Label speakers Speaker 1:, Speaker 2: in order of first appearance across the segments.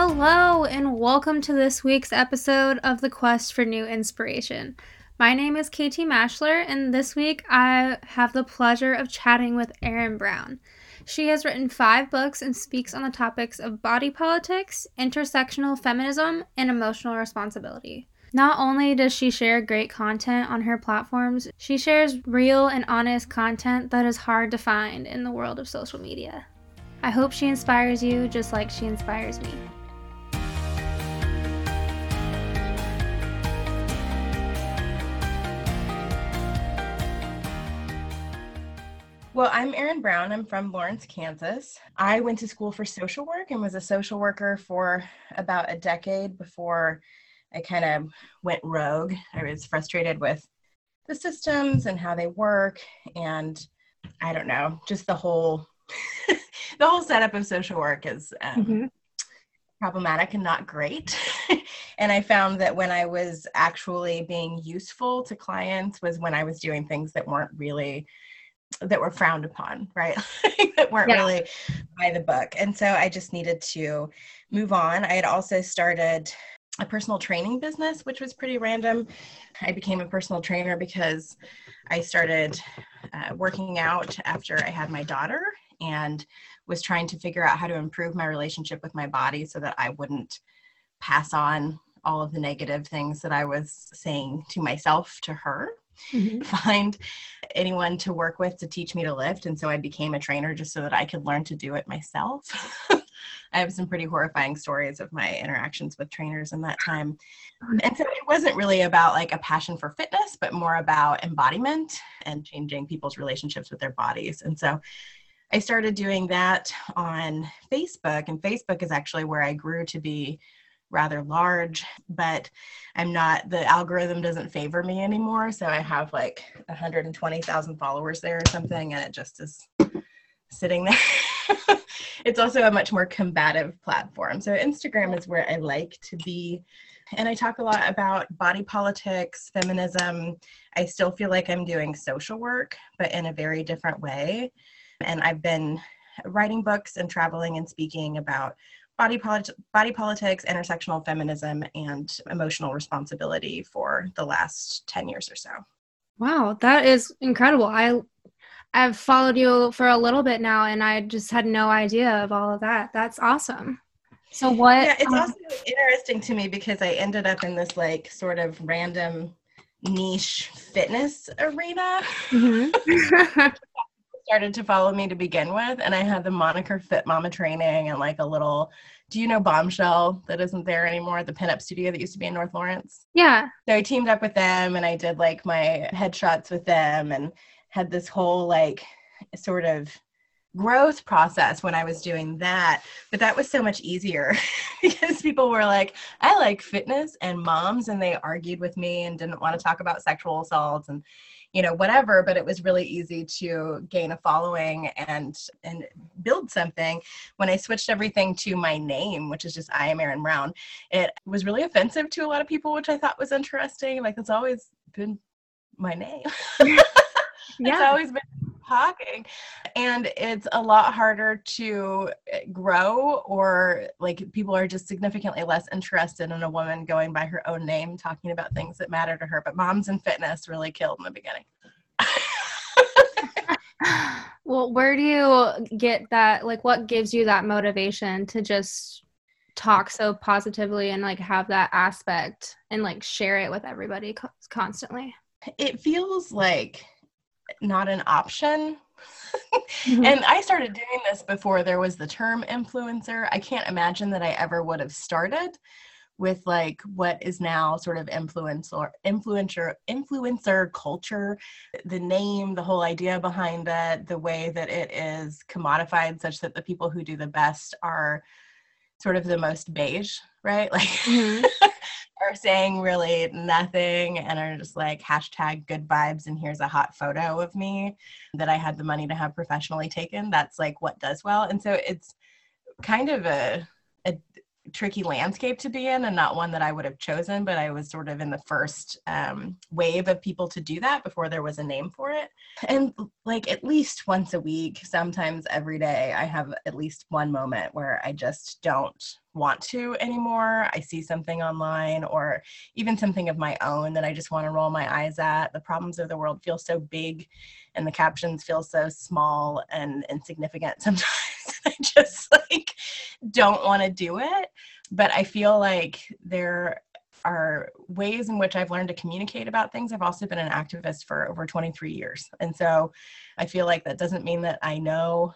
Speaker 1: Hello, and welcome to this week's episode of The Quest for New Inspiration. My name is KT Maschler, and this week I have the pleasure of chatting with Erin Brown. She has written five books and speaks on the topics of body politics, intersectional feminism, and emotional responsibility. Not only does she share great content on her platforms, she shares real and honest content that is hard to find in the world of social media. I hope she inspires you just like she inspires me.
Speaker 2: Well, I'm Erin Brown. I'm from Lawrence, Kansas. I went to school for social work and was a social worker for about a decade before I kind of went rogue. I was frustrated with the systems and how they work and I don't know, just the whole the whole setup of social work is um, mm-hmm. problematic and not great. and I found that when I was actually being useful to clients was when I was doing things that weren't really that were frowned upon, right? that weren't yeah. really by the book. And so I just needed to move on. I had also started a personal training business, which was pretty random. I became a personal trainer because I started uh, working out after I had my daughter and was trying to figure out how to improve my relationship with my body so that I wouldn't pass on all of the negative things that I was saying to myself to her mm-hmm. find anyone to work with to teach me to lift. And so I became a trainer just so that I could learn to do it myself. I have some pretty horrifying stories of my interactions with trainers in that time. And so it wasn't really about like a passion for fitness, but more about embodiment and changing people's relationships with their bodies. And so I started doing that on Facebook, and Facebook is actually where I grew to be rather large, but I'm not, the algorithm doesn't favor me anymore. So I have like 120,000 followers there or something, and it just is sitting there. it's also a much more combative platform. So Instagram is where I like to be. And I talk a lot about body politics, feminism. I still feel like I'm doing social work, but in a very different way. And I've been writing books and traveling and speaking about body, polit- body politics, intersectional feminism, and emotional responsibility for the last 10 years or so.
Speaker 1: Wow, that is incredible. I I've followed you for a little bit now and I just had no idea of all of that. That's awesome. So what
Speaker 2: Yeah, it's um, also interesting to me because I ended up in this like sort of random niche fitness arena. Mm-hmm. started to follow me to begin with, and I had the moniker Fit Mama Training and like a little. Do you know Bombshell that isn't there anymore? At the pinup studio that used to be in North Lawrence.
Speaker 1: Yeah.
Speaker 2: So I teamed up with them, and I did like my headshots with them, and had this whole like sort of growth process when I was doing that. But that was so much easier because people were like, I like fitness and moms, and they argued with me and didn't want to talk about sexual assaults and you know whatever but it was really easy to gain a following and and build something. When i switched everything to my name which is just i am erin brown it was really offensive to a lot of people which i thought was interesting. Like it's always been my name. Yeah. it's always been talking. And it's a lot harder to eh, grow or like people are just significantly less interested in a woman going by her own name talking about things that matter to her. But moms and fitness really killed in the beginning.
Speaker 1: Well where do you get that like what gives you that motivation to just talk so positively and like have that aspect and like share it with everybody co- constantly?
Speaker 2: It feels like not an option. mm-hmm. And I started doing this before there was the term influencer. I can't imagine that I ever would have started with like what is now sort of influencer influencer influencer culture the name the whole idea behind it the way that it is commodified such that the people who do the best are sort of the most beige right like mm-hmm are saying really nothing and are just like hashtag good vibes and here's a hot photo of me that I had the money to have professionally taken. That's like what does well. And so it's kind of a, a tricky landscape to be in and not one that I would have chosen, but I was sort of in the first um, wave of people to do that before there was a name for it. And like at least once a week, sometimes every day, I have at least one moment where I just don't want to anymore. I see something online or even something of my own that I just want to roll my eyes at. The problems of the world feel so big and the captions feel so small and insignificant sometimes. I just like don't want to do it. But I feel like there are ways in which I've learned to communicate about things. I've also been an activist for over 23 years. And so I feel like that doesn't mean that I know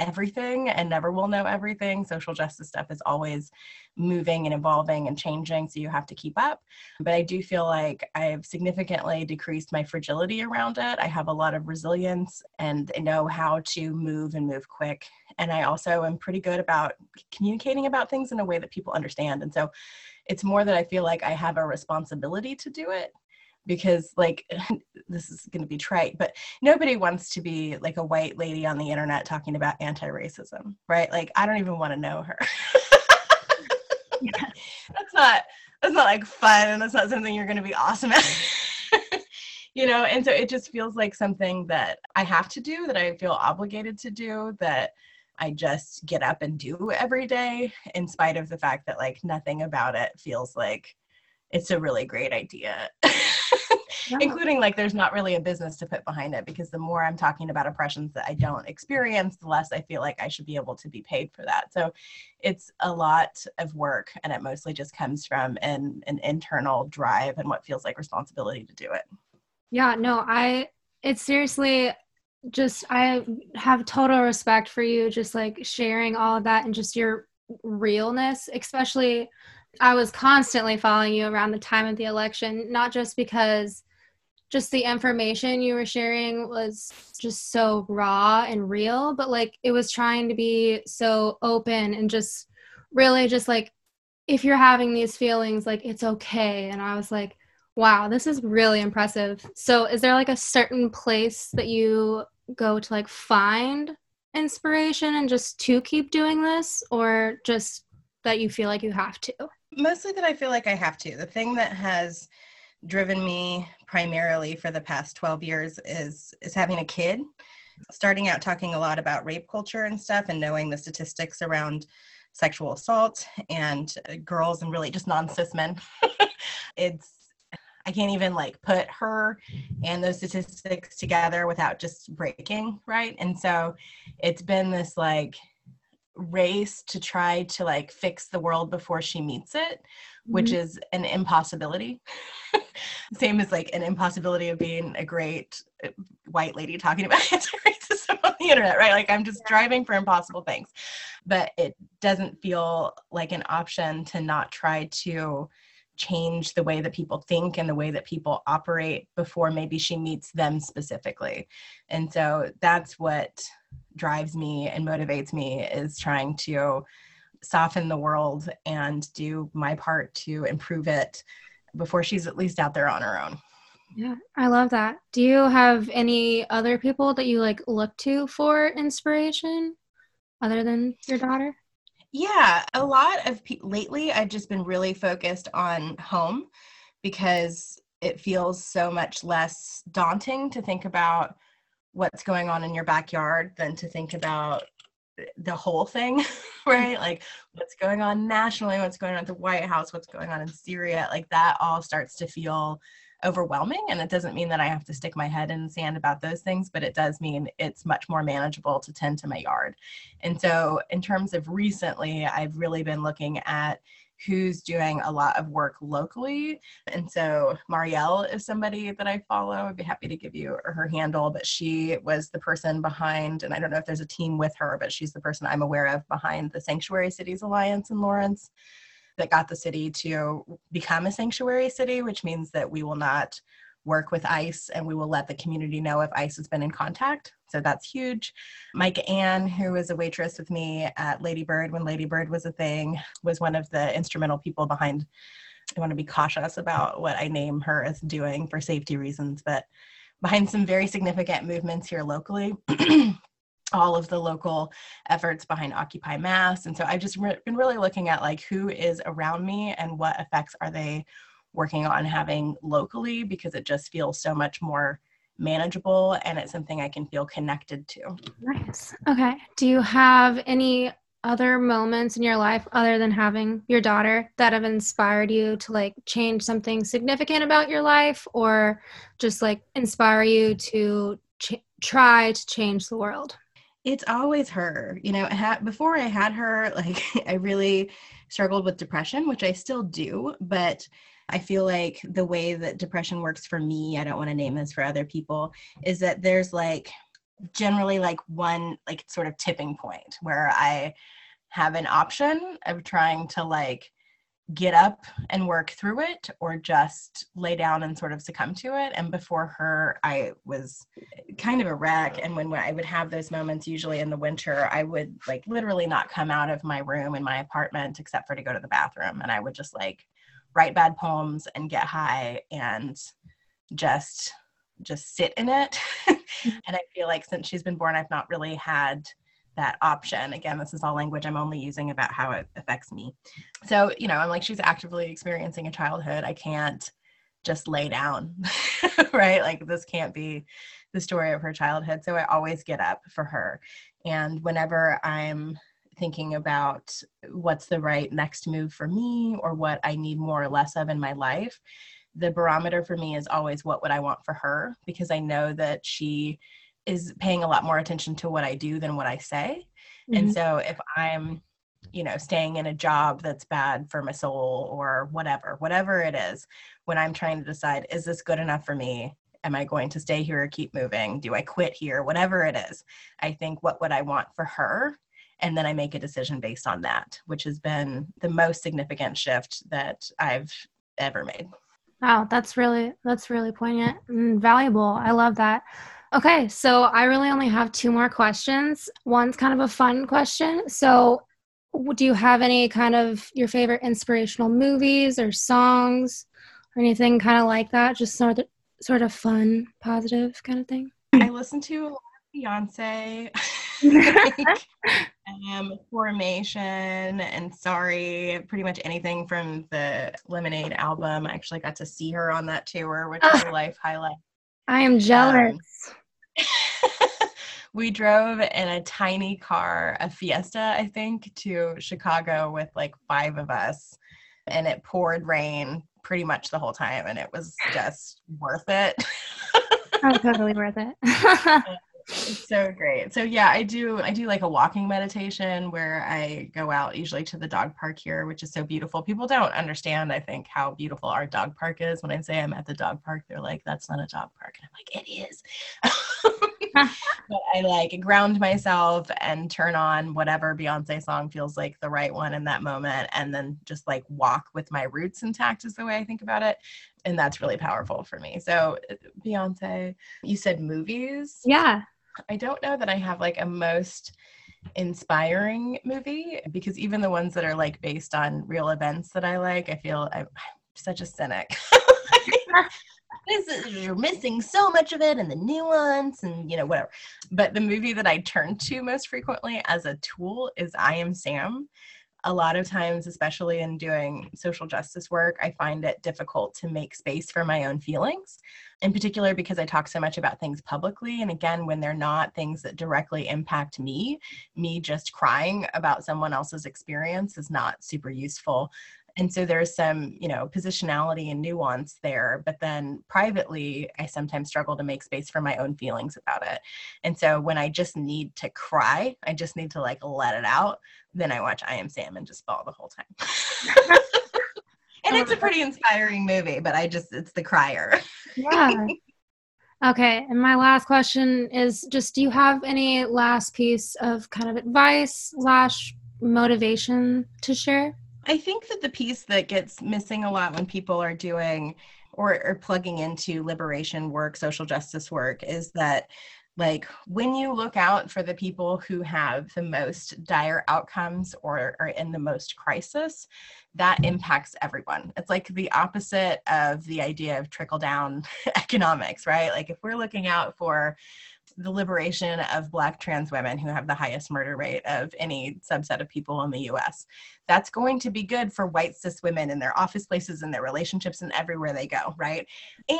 Speaker 2: everything and never will know everything. Social justice stuff is always moving and evolving and changing, so you have to keep up. But I do feel like I've significantly decreased my fragility around it. I have a lot of resilience and I know how to move and move quick. And I also am pretty good about communicating about things in a way that people understand. And so it's more that I feel like I have a responsibility to do it because like this is going to be trite but nobody wants to be like a white lady on the internet talking about anti-racism right? Like i don't even want to know her. Yeah. that's not that's not like fun and that's not something you're going to be awesome at. You know and so it just feels like something that i have to do that i feel obligated to do that i just get up and do every day in spite of the fact that like nothing about it feels like it's a really great idea including like there's not really a business to put behind it because the more I'm talking about oppressions that I don't experience, the less I feel like I should be able to be paid for that. So it's a lot of work and it mostly just comes from an, an internal drive and what feels like responsibility to do it.
Speaker 1: Yeah, no, I, it's seriously just, I have total respect for you, just like sharing all of that and just your realness, especially I was constantly following you around the time of the election, not just because just the information you were sharing was just so raw and real, but like it was trying to be so open and just really just like if you're having these feelings, like it's okay. And I was like, wow, this is really impressive. So, is there like a certain place that you go to like find inspiration and just to keep doing this, or just that you feel like you have to?
Speaker 2: Mostly that I feel like I have to. The thing that has driven me primarily for the past 12 years is is having a kid starting out talking a lot about rape culture and stuff and knowing the statistics around sexual assault and uh, girls and really just non-cis men it's i can't even like put her and those statistics together without just breaking right and so it's been this like race to try to like fix the world before she meets it which mm-hmm. is an impossibility. Same as like an impossibility of being a great uh, white lady talking about anti-racism on the internet, right? Like I'm just driving for impossible things. But it doesn't feel like an option to not try to change the way that people think and the way that people operate before maybe she meets them specifically. And so that's what drives me and motivates me is trying to soften the world and do my part to improve it before she's at least out there on her own.
Speaker 1: Yeah, I love that. Do you have any other people that you like look to for inspiration other than your daughter?
Speaker 2: Yeah, a lot of pe- lately I've just been really focused on home because it feels so much less daunting to think about what's going on in your backyard than to think about the whole thing, right? Like what's going on nationally, what's going on at the White House, what's going on in Syria, like that all starts to feel overwhelming. And it doesn't mean that I have to stick my head in the sand about those things, but it does mean it's much more manageable to tend to my yard. And so, in terms of recently, I've really been looking at who's doing a lot of work locally. And so Marielle is somebody that I follow. I'd be happy to give you her handle, but she was the person behind, and I don't know if there's a team with her, but she's the person I'm aware of behind the Sanctuary Cities Alliance in Lawrence that got the city to become a sanctuary city, which means that we will not work with ICE and we will let the community know if ICE has been in contact. So that's huge. Mike Ann, who was a waitress with me at Ladybird when Ladybird was a thing, was one of the instrumental people behind. I want to be cautious about what I name her as doing for safety reasons, but behind some very significant movements here locally. all of the local efforts behind occupy mass and so i've just re- been really looking at like who is around me and what effects are they working on having locally because it just feels so much more manageable and it's something I can feel connected to.
Speaker 1: Nice. Okay. Do you have any other moments in your life other than having your daughter that have inspired you to like change something significant about your life or just like inspire you to ch- try to change the world?
Speaker 2: It's always her. You know, ha- before I had her, like I really struggled with depression, which I still do, but I feel like the way that depression works for me, I don't want to name this for other people, is that there's like generally like one like sort of tipping point where I have an option of trying to like get up and work through it or just lay down and sort of succumb to it. And before her i was kind of a wreck. And when i would have those moments usually in the winter i would like literally not come out of my room in my apartment except for to go to the bathroom. And i would just like write bad poems and get high and just just sit in it. And i feel like since she's been born i've not really had that option. Again this is all language i'm only using about how it affects me. So you know i'm like she's actively experiencing a childhood. I can't just lay down right? Like this can't be the story of her childhood. So i always get up for her. And whenever i'm thinking about what's the right next move for me or what I need more or less of in my life, the barometer for me is always what would I want for her? Because I know that she is paying a lot more attention to what I do than what I say. Mm-hmm. And so if I'm you know staying in a job that's bad for my soul or whatever whatever it is when i'm trying to decide is this good enough for me am i going to stay here or keep moving do i quit here whatever it is i think what would i want for her and then I make a decision based on that, which has been the most significant shift that I've ever made.
Speaker 1: Wow, that's really that's really poignant and valuable. I love that. Okay, so I really only have two more questions. One's kind of a fun question. So, do you have any kind of your favorite inspirational movies or songs or anything kind of like that? Just sort of sort of fun, positive kind of thing.
Speaker 2: I listen to a lot of Beyonce. like, um, formation and sorry pretty much anything from the lemonade album i actually got to see her on that tour which was a life highlight
Speaker 1: i am jealous
Speaker 2: um, we drove in a tiny car a fiesta i think to chicago with like five of us and it poured rain pretty much the whole time and it was just worth it
Speaker 1: oh totally worth it
Speaker 2: it's so great. So yeah, I do I do like a walking meditation where I go out usually to the dog park here, which is so beautiful. People don't understand, I think, how beautiful our dog park is. When I say I'm at the dog park, they're like, that's not a dog park. And I'm like, it is. but I like ground myself and turn on whatever Beyonce song feels like the right one in that moment and then just like walk with my roots intact is the way I think about it and that's really powerful for me. So uh, Beyonce, you said movies?
Speaker 1: Yeah.
Speaker 2: I don't know that I have like a most inspiring movie because even the ones that are like based on real events that I like, I feel I'm, such a cynic. this is, you're missing so much of it and the nuance and you know whatever. But the movie that I turn to most frequently as a tool is I Am Sam a lot of times, especially in doing social justice work, I find it difficult to make space for my own feelings, in particular because I talk so much about things publicly. And again, when they're not things that directly impact me, me just crying about someone else's experience is not super useful and so there's some you know positionality and nuance there but then privately i sometimes struggle to make space for my own feelings about it. And so when i just need to cry i just need to like let it out then i watch i am sam and just fall the whole time. And it's a pretty inspiring movie but i just it's the crier.
Speaker 1: Yeah. Okay and my last question is just do you have any last piece of kind of advice slash motivation to share
Speaker 2: I think that the piece that gets missing a lot when people are doing or, or plugging into liberation work, social justice work, is that like when you look out for the people who have the most dire outcomes or are in the most crisis that impacts everyone. It's like the opposite of the idea of trickle down economics right? Like if we're looking out for the liberation of Black trans women who have the highest murder rate of any subset of people in the US. That's going to be good for white cis women in their office places and their relationships and everywhere they go, right?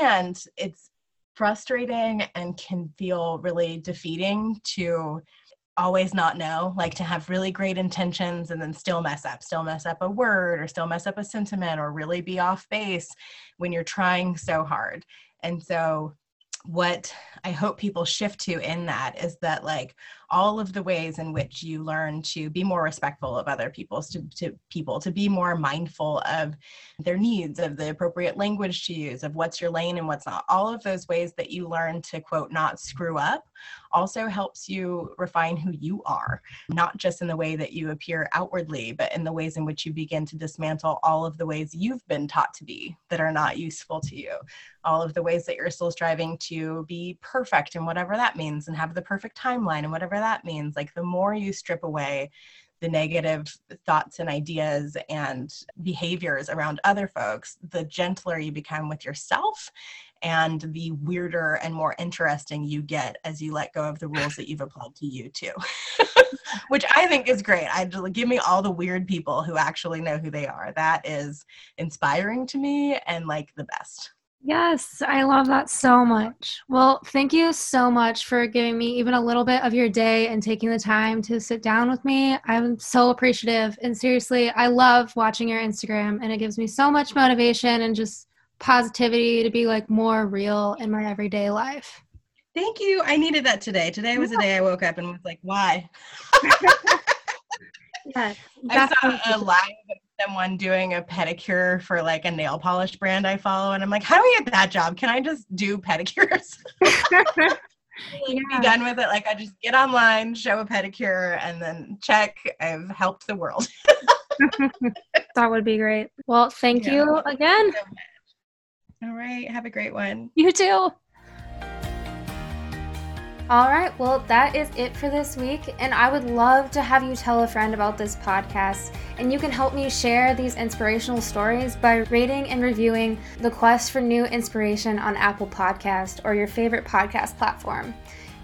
Speaker 2: And it's frustrating and can feel really defeating to always not know, like to have really great intentions and then still mess up, still mess up a word or still mess up a sentiment or really be off base when you're trying so hard. And so, what I hope people shift to in that is that, like, all of the ways in which you learn to be more respectful of other people's to, to people to be more mindful of their needs of the appropriate language to use of what's your lane and what's not. All of those ways that you learn to quote not screw up also helps you refine who you are not just in the way that you appear outwardly but in the ways in which you begin to dismantle all of the ways you've been taught to be that are not useful to you all of the ways that you're still striving to be perfect and whatever that means and have the perfect timeline and whatever that means. Like the more you strip away the negative thoughts and ideas and behaviors around other folks, the gentler you become with yourself and the weirder and more interesting you get as you let go of the rules that you've applied to you too. Which I think is great. I give me all the weird people who actually know who they are. That is inspiring to me and like the best.
Speaker 1: Yes, I love that so much. Well, thank you so much for giving me even a little bit of your day and taking the time to sit down with me. I'm so appreciative. And seriously, I love watching your Instagram and it gives me so much motivation and just positivity to be like more real in my everyday life.
Speaker 2: Thank you. I needed that today. Today was yeah. the day I woke up and was like, why? yes, I saw a live someone doing a pedicure for like a nail polish brand I follow, and I'm like, how do we get that job? Can I just do pedicures? like, yeah. Be done with it. Like I just get online, show a pedicure, and then check. I've helped the world.
Speaker 1: that would be great. Well, thank yeah. you again.
Speaker 2: All right. Have a great one.
Speaker 1: You too. All right, well, that is it for this week. And I would love to have you tell a friend about this podcast. And you can help me share these inspirational stories by rating and reviewing The Quest for New Inspiration on Apple Podcast or your favorite podcast platform.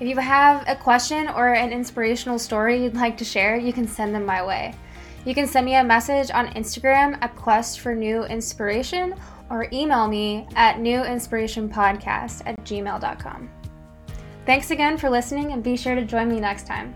Speaker 1: If you have a question or an inspirational story you'd like to share, you can send them my way. You can send me a message on Instagram at Quest for New Inspiration or email me at newinspirationpodcast at gmail.com. Thanks again for listening and be sure to join me next time.